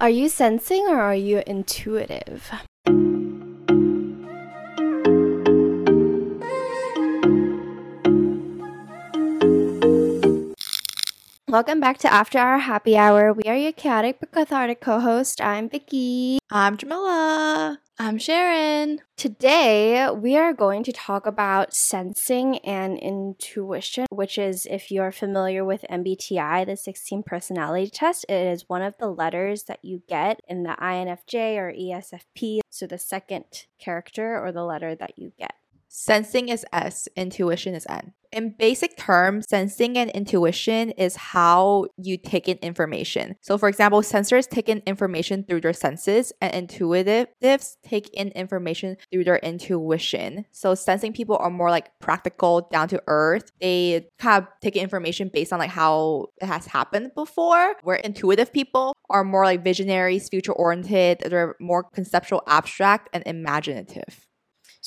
Are you sensing or are you intuitive? Welcome back to After Our Happy Hour. We are your chaotic but cathartic co host. I'm Vicky. I'm Jamila. I'm Sharon. Today, we are going to talk about sensing and intuition, which is, if you're familiar with MBTI, the 16 personality test, it is one of the letters that you get in the INFJ or ESFP. So, the second character or the letter that you get. Sensing is S, intuition is N. In basic terms, sensing and intuition is how you take in information. So, for example, sensors take in information through their senses, and intuitives take in information through their intuition. So, sensing people are more like practical, down to earth. They kind of take in information based on like how it has happened before, where intuitive people are more like visionaries, future oriented, they're more conceptual, abstract, and imaginative.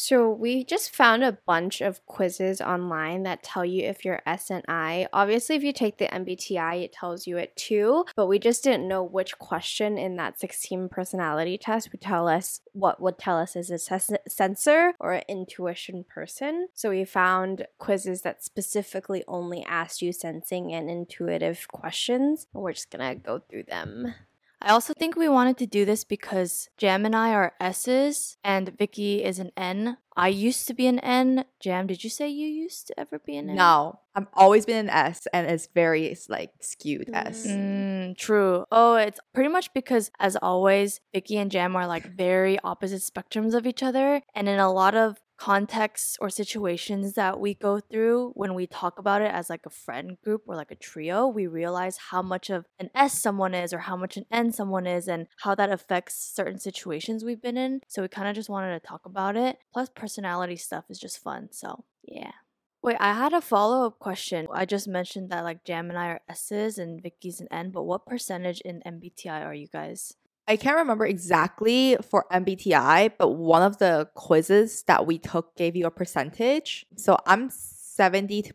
So we just found a bunch of quizzes online that tell you if you're S and I. Obviously, if you take the MBTI, it tells you it too, but we just didn't know which question in that 16 personality test would tell us what would tell us is a ses- sensor or an intuition person. So we found quizzes that specifically only asked you sensing and intuitive questions, and we're just gonna go through them. I also think we wanted to do this because Jam and I are S's and Vicky is an N. I used to be an N. Jam, did you say you used to ever be an N? No, I've always been an S, and it's very it's like skewed S. Mm, true. Oh, it's pretty much because, as always, Vicky and Jam are like very opposite spectrums of each other. And in a lot of contexts or situations that we go through when we talk about it as like a friend group or like a trio, we realize how much of an S someone is or how much an N someone is and how that affects certain situations we've been in. So we kind of just wanted to talk about it. Plus, personality stuff is just fun. So, yeah. Wait, I had a follow up question. I just mentioned that like Jam and I are S's and Vicky's an N, but what percentage in MBTI are you guys? I can't remember exactly for MBTI, but one of the quizzes that we took gave you a percentage. So I'm 72%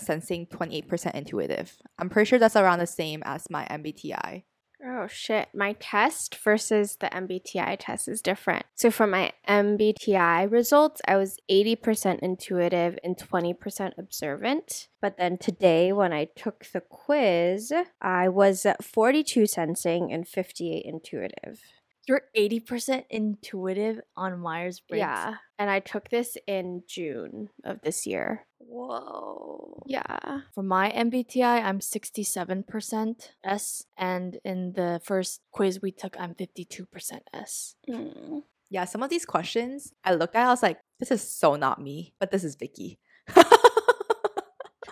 sensing, 28% intuitive. I'm pretty sure that's around the same as my MBTI. Oh shit, my test versus the MBTI test is different. So for my MBTI results, I was 80% intuitive and 20% observant. But then today, when I took the quiz, I was 42 sensing and 58 intuitive. You're 80% intuitive on Myers Briggs. Yeah. And I took this in June of this year. Whoa. Yeah. For my MBTI, I'm 67% S. And in the first quiz we took, I'm 52% S. Mm. Yeah, some of these questions I looked at, I was like, this is so not me, but this is Vicky.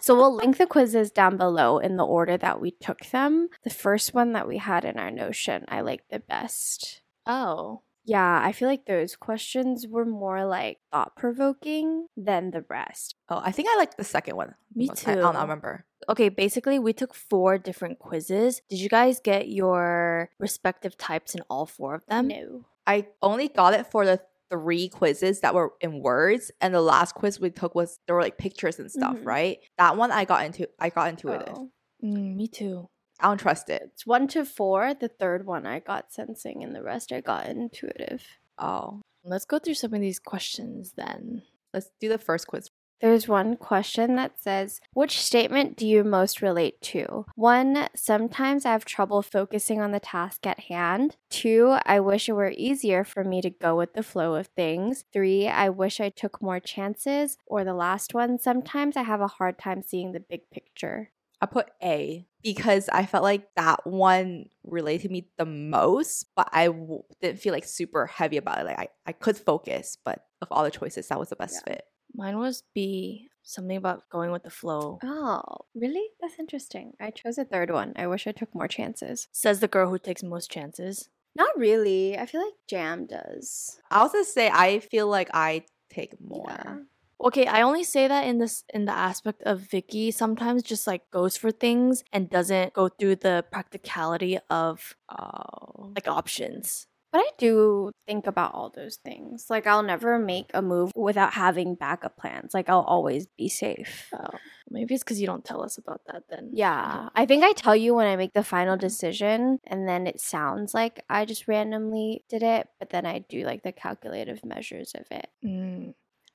So we'll link the quizzes down below in the order that we took them. The first one that we had in our Notion, I liked the best. Oh. Yeah, I feel like those questions were more like thought provoking than the rest. Oh, I think I like the second one. Me most. I, I don't remember. Okay, basically, we took four different quizzes. Did you guys get your respective types in all four of them? No. I only got it for the three quizzes that were in words, and the last quiz we took was there were like pictures and stuff, Mhm. right? That one I got into. I got intuitive. Oh. Mm, me too. I don't trust it. It's one to four. The third one I got sensing, and the rest I got intuitive. Oh, Let's go through some of these questions then. let's do the first quiz. There's one question that says, Which statement do you most relate to? One, sometimes I have trouble focusing on the task at hand. Two, I wish it were easier for me to go with the flow of things. Three, I wish I took more chances. Or the last one, sometimes I have a hard time seeing the big picture. I put A because I felt like that one related to me the most, but I w- didn't feel like super heavy about it. Like I, I could focus, but of all the choices, that was the best fit. Mine was B, something about going with the flow. Oh, really? That's interesting. I chose a third one. I wish I took more chances. Says the girl who takes most chances. Not really. I feel like Jam does. I also say I feel like I take more. Yeah. Okay, I only say that in this in the aspect of Vicky sometimes just like goes for things and doesn't go through the practicality of Oh. like options. But I do think about all those things. Like I'll never make a move without having backup plans. Like I'll always be safe. Oh, maybe it's because you don't tell us about that then. Yeah. I think I tell you when I make the final decision and then it sounds like I just randomly did it, but then I do like the calculative measures of it. Mm.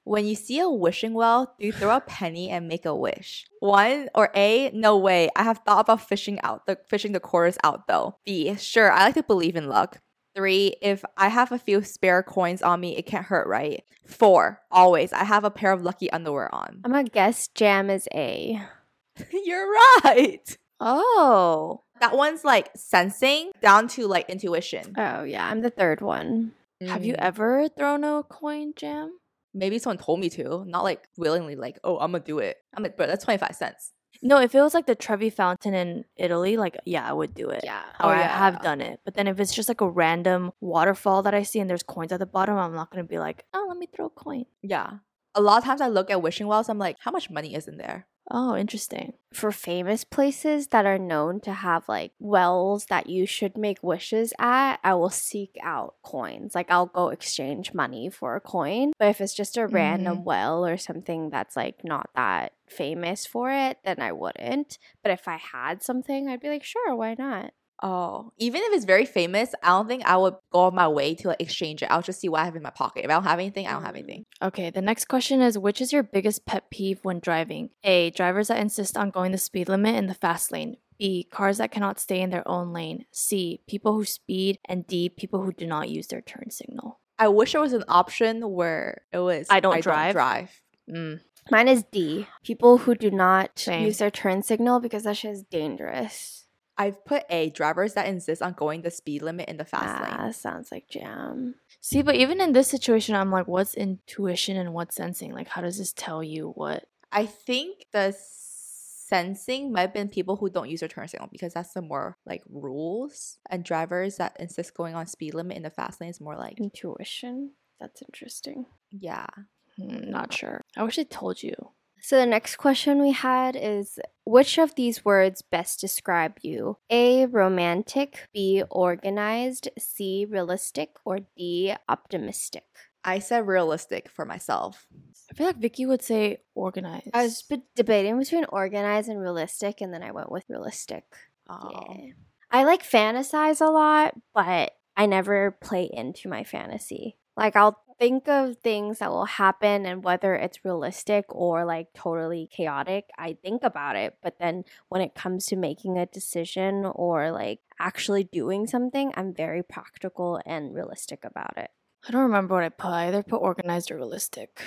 When you see a wishing well, do you throw a penny and make a wish? One or A, no way. I have thought about fishing out the fishing the quarters out though. B, sure, I like to believe in luck. Three, if I have a few spare coins on me, it can't hurt, right? Four, always, I have a pair of lucky underwear on. I'm gonna guess jam is A. You're right. Oh. That one's like sensing down to like intuition. Oh yeah, I'm the third one. Have you Mm. ever thrown a coin jam? Maybe someone told me to, not like willingly, like, oh, I'm gonna do it. I'm like, bro, that's 25 cents. No, if it was like the Trevi Fountain in Italy, like yeah, I would do it. Yeah. Or oh, I have done it. But then if it's just like a random waterfall that I see and there's coins at the bottom, I'm not gonna be like, oh, let me throw a coin. Yeah. A lot of times I look at wishing wells, I'm like, how much money is in there? Oh, interesting. For famous places that are known to have like wells that you should make wishes at, I will seek out coins. Like I'll go exchange money for a coin. But if it's just a random mm-hmm. well or something that's like not that famous for it, then I wouldn't. But if I had something, I'd be like, sure, why not? Oh, even if it's very famous, I don't think I would go on my way to like exchange it. I'll just see what I have in my pocket. If I don't have anything, I don't have Mm. anything. Okay, the next question is which is your biggest pet peeve when driving? A. Drivers that insist on going the speed limit in the fast lane. B. Cars that cannot stay in their own lane. C. People who speed. And D. People who do not use their turn signal. I wish there was an option where it was I don't drive. drive. Mm. Mine is D. People who do not Same. use their turn signal because that shit is dangerous. I've put A drivers that insist on going the speed limit in the fast ah, lane. sounds like jam. See, but even in this situation, I'm like, what's intuition and what's sensing? Like, how does this tell you what? I think the sensing might have been people who don't use their turn signal because that's the more like rules and drivers that insist going on speed limit in the fast lane is more like Intuition. That's interesting. yeah. Hmm, not sure. I wish I told you. So the next question we had is which of these words best describe you? A romantic, B organized, C realistic, or D optimistic? I said realistic for myself. I feel like Vicky would say organized. I was b- debating between organized and realistic and then I went with realistic. Oh. Yeah. I like fantasize a lot, but I never play into my fantasy. Like I'll think of things that will happen and whether it's realistic or like totally chaotic, I think about it, but then when it comes to making a decision or like actually doing something, I'm very practical and realistic about it. I don't remember what I put. I either put organized or realistic.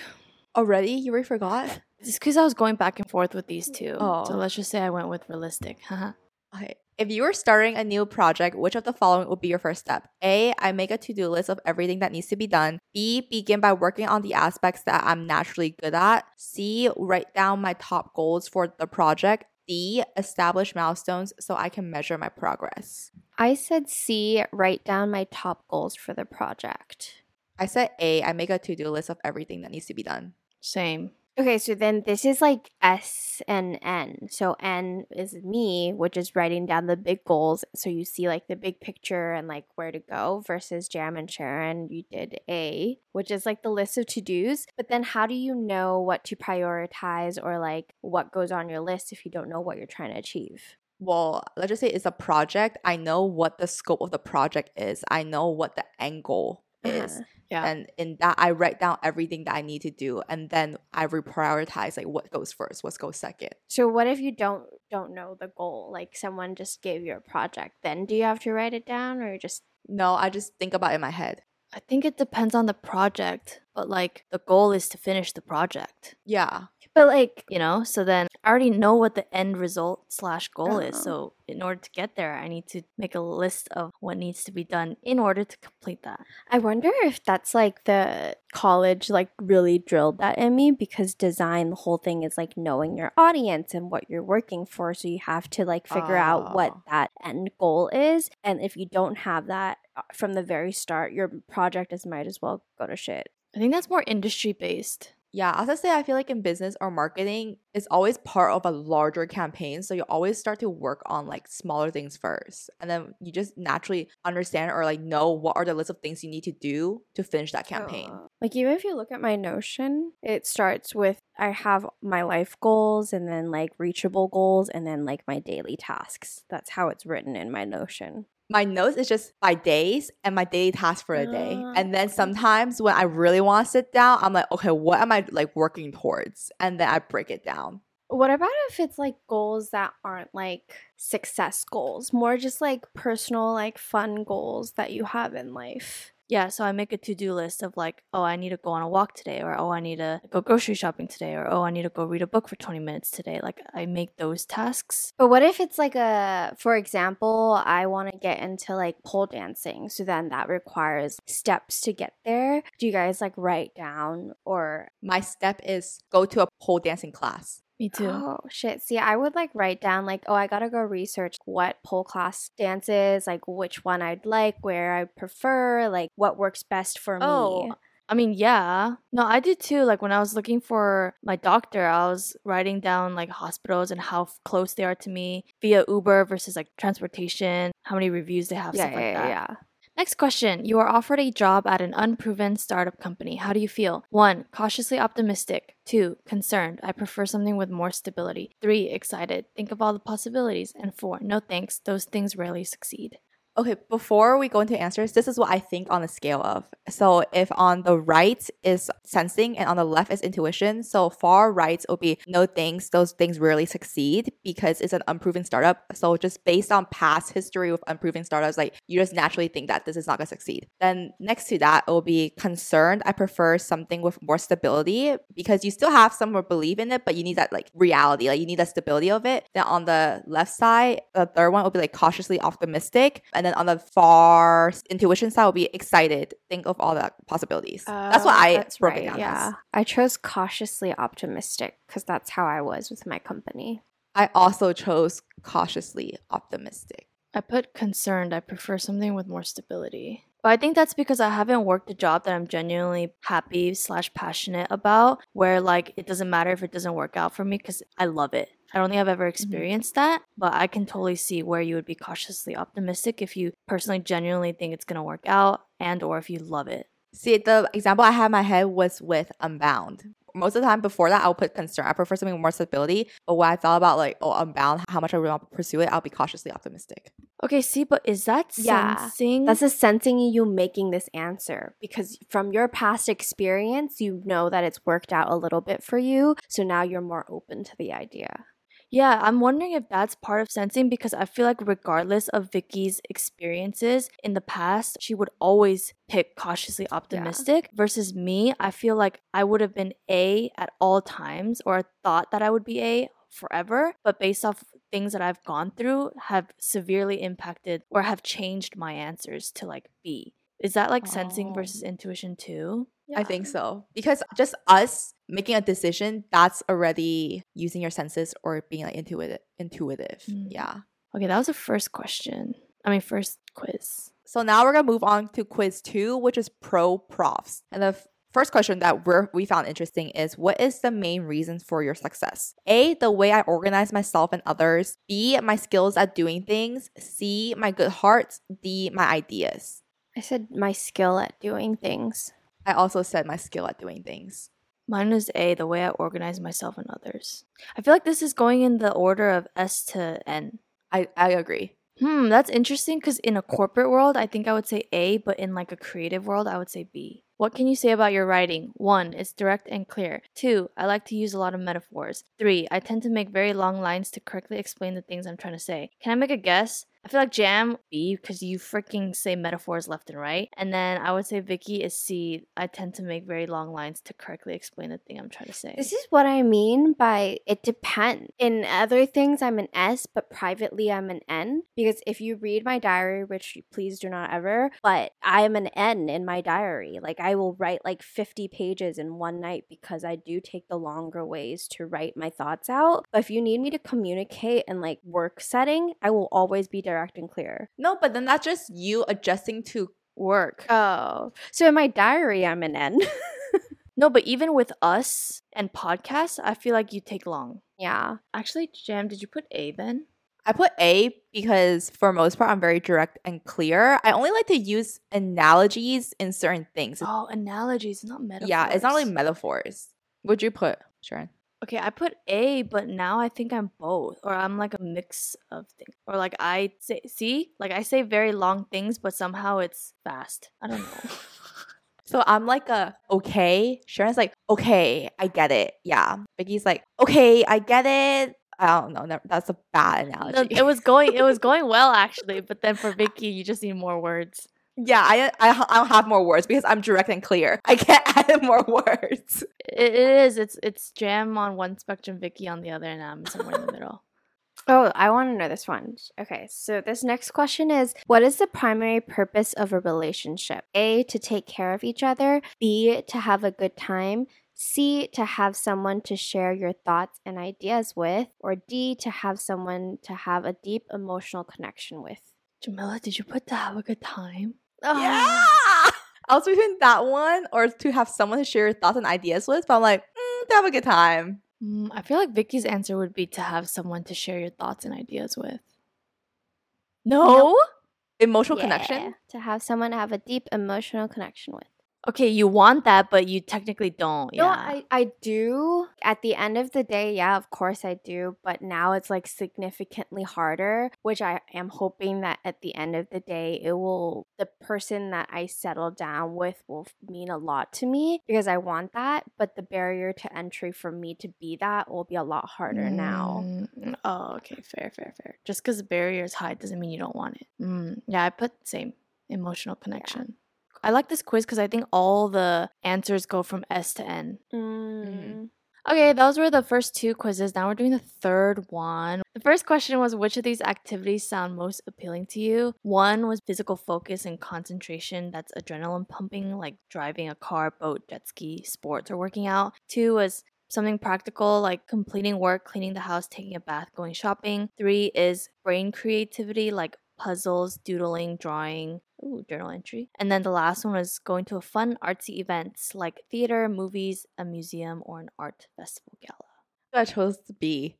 Already? You already forgot? It's because I was going back and forth with these two. Oh. So let's just say I went with realistic. Haha. Okay. If you were starting a new project, which of the following would be your first step? A. I make a to do list of everything that needs to be done. B. Begin by working on the aspects that I'm naturally good at. C. Write down my top goals for the project. D. Establish milestones so I can measure my progress. I said C, write down my top goals for the project. I said A. I make a to do list of everything that needs to be done. Same. Okay, so then this is like S and N. So N is me, which is writing down the big goals. So you see like the big picture and like where to go versus Jam and Sharon, you did A, which is like the list of to dos. But then how do you know what to prioritize or like what goes on your list if you don't know what you're trying to achieve? Well, let's just say it's a project. I know what the scope of the project is. I know what the end goal is. Uh-huh. Yeah. and in that i write down everything that i need to do and then i reprioritize like what goes first what goes second So what if you don't don't know the goal? Like someone just gave you a project. Then do you have to write it down or just no i just think about it in my head I think it depends on the project, but like the goal is to finish the project, yeah but like you know? So then I already know what the end result slash goal is. Oh. So in order to get there, I need to make a list of what needs to be done in order to complete that. I wonder if that's like the college like really drilled that in me because design the whole thing is like knowing your audience and what you're working for so you have to like figure out what Oh. that end goal is and if you don't have that uh, from the very start your project is might as well go to shit. I think that's more industry based. Yeah, as I say, I feel like in business or marketing, it's always part of a larger campaign. So you always start to work on like smaller things first. And then you just naturally understand or like know what are the list of things you need to do to finish that campaign. Uh, like even if you look at my Notion, it starts with I have my life goals and then like reachable goals and then like my daily tasks. That's how it's written in my Notion my notes is just by days and my daily tasks for the day. Ah, And then sometimes when I really want to sit down, I'm like, okay, what am I like working towards? And then I break it down. What about if it's like goals that aren't like success goals, more just like personal, like fun goals that you have in life? Yeah, so I make a to do list of like, oh, I need to go on a walk today, or oh, I need to go grocery shopping today, or oh, I need to go read a book for 20 minutes today. Like, I make those tasks. But what if it's like a, for example, I want to get into like pole dancing. So then that requires steps to get there. Do you guys like write down or My step is go to a pole dancing class. Me too. Oh shit. See, I would like write down like, oh, I gotta go research what pole class dances, like which one I'd like, where I prefer, like what works best for Oh, me. I mean, yeah. No, I did too. Like when I was looking for my doctor, I was writing down like hospitals and how f- close they are to me via Uber versus like transportation, how many reviews they have, Yeah, stuff yeah, like yeah, that. yeah. Next question. You are offered a job at an unproven startup company. How do you feel? One, cautiously optimistic. Two, concerned. I prefer something with more stability. Three, excited. Think of all the possibilities. And four, no thanks. Those things rarely succeed. Okay, before we go into answers, this is what I think on a scale of. So if on the right is sensing and on the left is intuition, so far right will be no things, those things rarely succeed because it's an unproven startup. So just based on past history with unproven startups, like you just naturally think that this is not gonna succeed. Then next to that, it will be concerned. I prefer something with more stability because you still have some more belief in it, but you need that like reality, like you need that stability of it. Then on the left side, the third one will be like cautiously optimistic. Then on the far intuition side will be excited. Think of all the possibilities. that's what Oh, I that's broke it down Yeah. as. I chose cautiously optimistic because that's how I was with my company. I also chose cautiously optimistic. I put concerned. I prefer something with more stability. But I think that's because I haven't worked a job that I'm genuinely happy slash passionate about, where like it doesn't matter if it doesn't work out for me because I love it. I don't think I've ever mm-hmm. experienced that, but I can totally see where you would be cautiously optimistic if you personally genuinely think it's gonna work out and or if you love it. See, the example I had in my head was with Unbound. Most of the time before that, I'll put concern. I prefer something with more stability. But when I thought about like, oh, Unbound, how much I really want to pursue it, I'll be cautiously optimistic. Okay, see, but is that Yeah, sensing? That's a sensing you making this answer because from your past experience, you know that it's worked out a little bit for you. So now you're more open to the idea. Yeah, I'm wondering if that's part of sensing because I feel like regardless of Vicky's experiences in the past, she would always pick cautiously optimistic versus me, I feel like I would have been A at all times or thought that I would be A forever, but based off things that I've gone through have severely impacted or have changed my answers to like B. Is that like sensing Oh. versus intuition too? I think so. Because just us making a decision, that's already using your senses or being like intuitive. Intuitive. Mm. Yeah. Okay, that was the first question. I mean, first quiz. So now we're gonna move on to quiz two, which is ProProfs. And the f- first question that we we found interesting is what is the main reason for your success? A, the way I organize myself and others. B, my skills at doing things. C, my good heart. D, my ideas. I said my skill at doing things. I also said my skill at doing things. Mine is A, the way I organize myself and others. I feel like this is going in the order of S to N. I, I agree. Hmm, that's interesting because in a corporate world, I think I would say A, but in like a creative world, I would say B. What can you say about your writing? One, it's direct and clear. Two, I like to use a lot of metaphors. Three, I tend to make very long lines to correctly explain the things I'm trying to say. Can I make a guess? I feel like Jam B because you freaking say metaphors left and right. And then I would say Vicky is C. I tend to make very long lines to correctly explain the thing I'm trying to say. This is what I mean by it depends. In other things, I'm an S, but privately, I'm an N. Because if you read my diary, which please do not ever, but I am an N in my diary. Like I will write like 50 pages in one night because I do take the longer ways to write my thoughts out. But if you need me to communicate in like work setting, I will always be direct and clear. No, but then that's just you adjusting to work. Oh, so in my diary, I'm an N. No, but even with us and podcasts, I feel like you take long. Yeah. Actually, Jam, did you put A then? I put A because for most part I'm very direct and clear. I only like to use analogies in certain things. Oh, analogies, not metaphors. yeah, it's not really metaphors. What'd you put, Sharon? Okay, I put A, but now I think I'm both, or I'm like a mix of things, or like I say, see, like I say very long things, but somehow it's fast. I don't know. So I'm like a okay. Sharon's like okay, I get it. Yeah. Vicky's like okay, I get it. I don't know. That's a bad No, analogy. it was going, it was going well actually, but then for Vicky, you just need more words. Yeah, I, I I don't have more words because I'm direct and clear. I can't add more words. It, it is. It's it's Jam on one spectrum, Vicky on the other, and I'm somewhere in the middle. Oh, I want to know this one. Okay, so this next question is What is the primary purpose of a relationship? A, to take care of each other. B, to have a good time. C, to have someone to share your thoughts and ideas with. Or D, to have someone to have a deep emotional connection with. Jamila, did you put to have a good time? Yeah. I was between that one or to have someone to share your thoughts and ideas with, but I'm like, mm, to have a good time. Mm, I feel like Vicky's answer would be to have someone to share your thoughts and ideas with. No? Emotional Yeah, connection. To have someone to have a deep emotional connection with. Okay, you want that, but you technically don't. No, yeah. I, I do. At the end of the day, yeah, of course I do. But now it's like significantly harder, which I am hoping that at the end of the day, it will, the person that I settle down with will mean a lot to me because I want that. But the barrier to entry for me to be that will be a lot harder now. Mm, Oh, okay. Fair, fair, fair. Just because the barrier is high doesn't mean you don't want it. Mm, yeah, I put same emotional connection. I like this quiz because I think all the answers go from S to N. Mm. Okay, those were the first two quizzes. Now we're doing the third one. The first question was which of these activities sound most appealing to you? One was physical focus and concentration, that's adrenaline pumping, like driving a car, boat, jet ski, sports, or working out. Two was something practical, like completing work, cleaning the house, taking a bath, going shopping. Three is brain creativity, like puzzles, doodling, drawing, ooh, journal entry. And then the last one was going to a fun artsy events like theater, movies, a museum, or an art festival gala. I chose to be.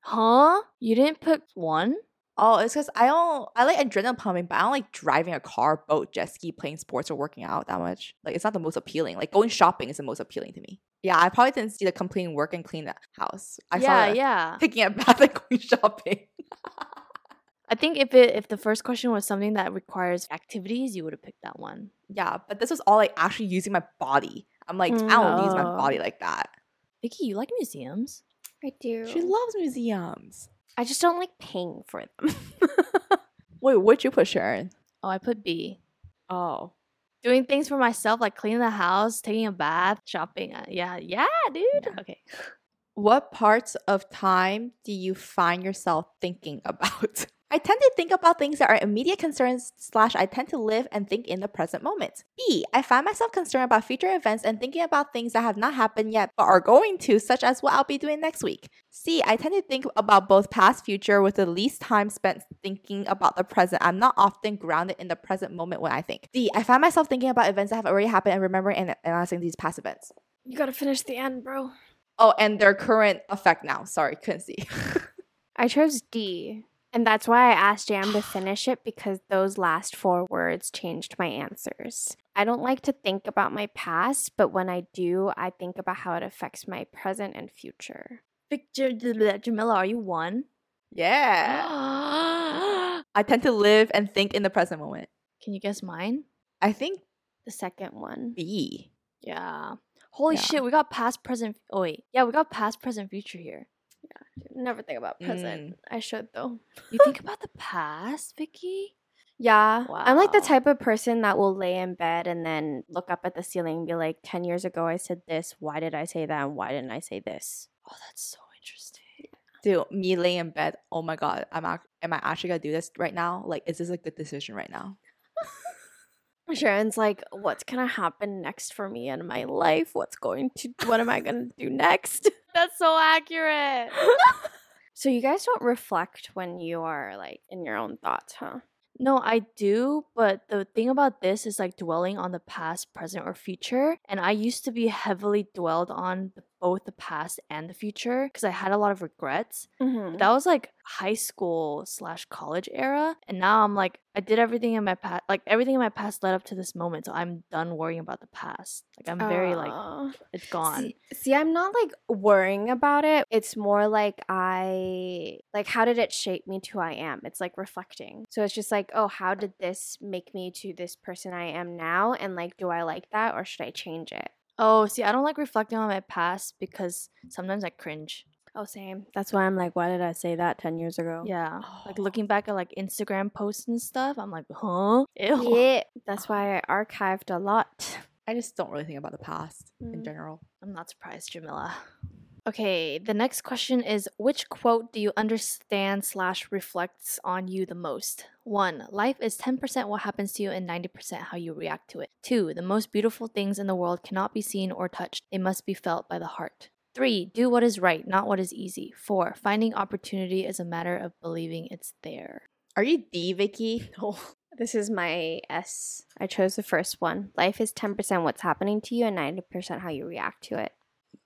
Huh? You didn't pick one? Oh, it's because I don't. I like adrenaline pumping, but I don't like driving a car, boat, jet ski, playing sports, or working out that much. Like it's not the most appealing. Like going shopping is the most appealing to me. Yeah, I probably didn't see the completing work and clean the house. I yeah, saw yeah. taking a bath and going shopping. I think if it if the first question was something that requires activities, you would have picked that one. yeah, but this was all like actually using my body. I'm like, I don't use my Oh. body like that. Vicky, you like museums? I do. She loves museums. I just don't like paying for them. Wait, what'd you put, Sharon? Oh, I put B. Oh. Doing things for myself, like cleaning the house, taking a bath, shopping. Uh, yeah, yeah, dude. Yeah. Okay. What parts of time do you find yourself thinking about? I tend to think about things that are immediate concerns, slash, I tend to live and think in the present moment. B, I find myself concerned about future events and thinking about things that have not happened yet but are going to, such as what I'll be doing next week. C, I tend to think about both past, future, with the least time spent thinking about the present. I'm not often grounded in the present moment when I think. D, I find myself thinking about events that have already happened and remembering and analyzing these past events. you gotta finish the end, bro. Oh, and their current effect now. Sorry, couldn't see. I chose D. And that's why I asked Jam to finish it because those last four words changed my answers. I don't like to think about my past, but when I do, I think about how it affects my present and future. Vic, J- J- J- Jamila, are you one? yeah. I tend to live and think in the present moment. Can you guess mine? I think The second one. B. Yeah. Holy Yeah. shit, we got past, present. Oh, wait. Yeah, we got past, present, future here. Never think about present. Mm. I should though. You think about the past, Vicky? Yeah. I'm like the type of person that will lay in bed and then look up at the ceiling and be like, 10 years ago I said this. Why did I say that? And why didn't I say this? Oh, that's so interesting. Dude, me laying in bed. Oh my god, I'm ac- am I actually gonna do this right now? Like, is this a good decision right now? Sharon's like, what's gonna happen next for me in my life? What's going to what am I gonna do next? That's so accurate. so you guys don't reflect when you are like in your own thoughts, huh? No, I do, but the thing about this is like dwelling on the past, present, or future. And I used to be heavily dwelled on the, both the past and the future because I had a lot of regrets. Mm-hmm. That was like high school slash college era. And now I'm like, I did everything in my past, like everything in my past led up to this moment. So I'm done worrying about the past. Like I'm very like, it's gone. See, see, I'm not like worrying about it. It's more like I like how did it shape me to who I am? It's like reflecting. So it's just like, oh, how did this make me to this person I am now? And like, do I like that or should I change it? Oh, see, I don't like reflecting on my past because sometimes I cringe. Oh, same. That's why I'm like, why did I say that 10 years ago? Yeah. Like looking back at like Instagram posts and stuff, I'm like, huh? Ew. Yeah. That's why I archived a lot. I just don't really think about the past in Mm. general. I'm not surprised, Jamila. Okay, the next question is which quote do you understand slash reflects on you the most? One, life is 10% what happens to you and 90% how you react to it. Two, the most beautiful things in the world cannot be seen or touched. They must be felt by the heart. Three, do what is right, not what is easy. Four, finding opportunity is a matter of believing it's there. Are you D, Vicky? No. Oh, this is my S. I chose the first one. Life is 10% what's happening to you and 90% how you react to it.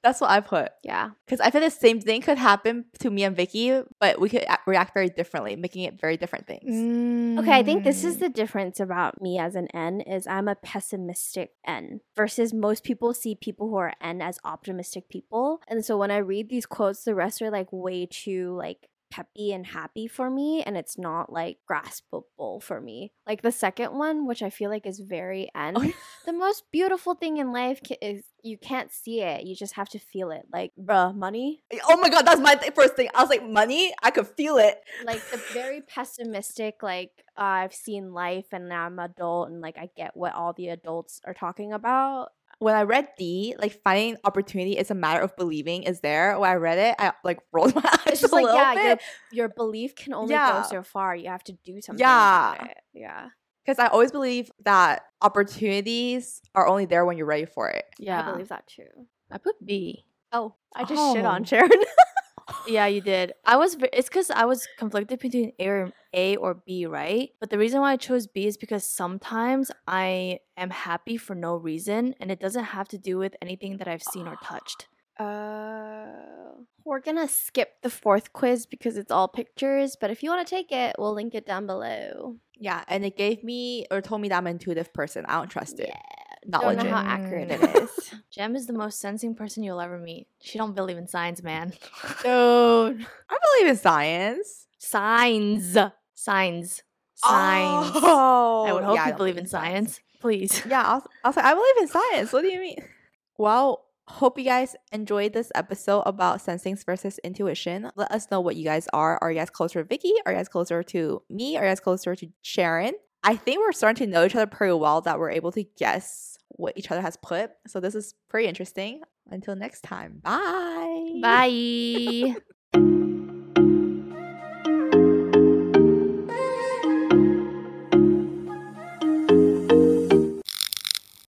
That's what I put. Yeah. Because I feel the same thing could happen to me and Vicky, but we could react very differently, making it very different things. Okay, I think this is Mm. the difference about me as an N is I'm a pessimistic N versus most people see people who are N as optimistic people. And so when I read these quotes, the rest are like way too like peppy and happy for me and it's not like graspable for me. Like the second one, which I feel like is very end Oh, yeah. The most beautiful thing in life is you can't see it. You just have to feel it. Like, bruh, money. Oh my god, that's my th- first thing. I was like, money? I could feel it. like the very pessimistic like uh, i've seen life and now i'm adult and like i get what all the adults are talking about When I read D, like finding opportunity is a matter of believing is there. When I read it, I like rolled my eyes it's just a like little yeah your, bit. your belief can only Yeah. go so far you have to do something Yeah. about it. yeah Because I always believe that opportunities are only there when you're ready for it. Yeah. i believe that too I put B. oh i just shit on Oh. sharon Yeah, you did. I was. It's because I was conflicted between A or, A or B, right? But the reason why I chose B is because sometimes I am happy for no reason, and it doesn't have to do with anything that I've seen or touched. uh we're gonna skip the fourth quiz because it's all pictures but if you want to take it we'll link it down below Yeah, and it gave me or told me that I'm an intuitive person. I don't trust it. Not don't know how accurate it Mm. Jem is the most sensing person you'll ever meet. She don't believe in signs, man. dude I believe in science. signs, signs, signs. Oh, I would hope yeah, you believe in science, please. Yeah, I'll, I was like, I believe in science. What do you mean? Well, hope you guys enjoyed this episode about sensing versus intuition. Let us know what you guys are. Are you guys closer to Vicky? Are you guys closer to me? Are you guys closer to Sharon? I think we're starting to know each other pretty well that we're able to guess what each other has put. So this is pretty interesting. Until next time. Bye. Bye.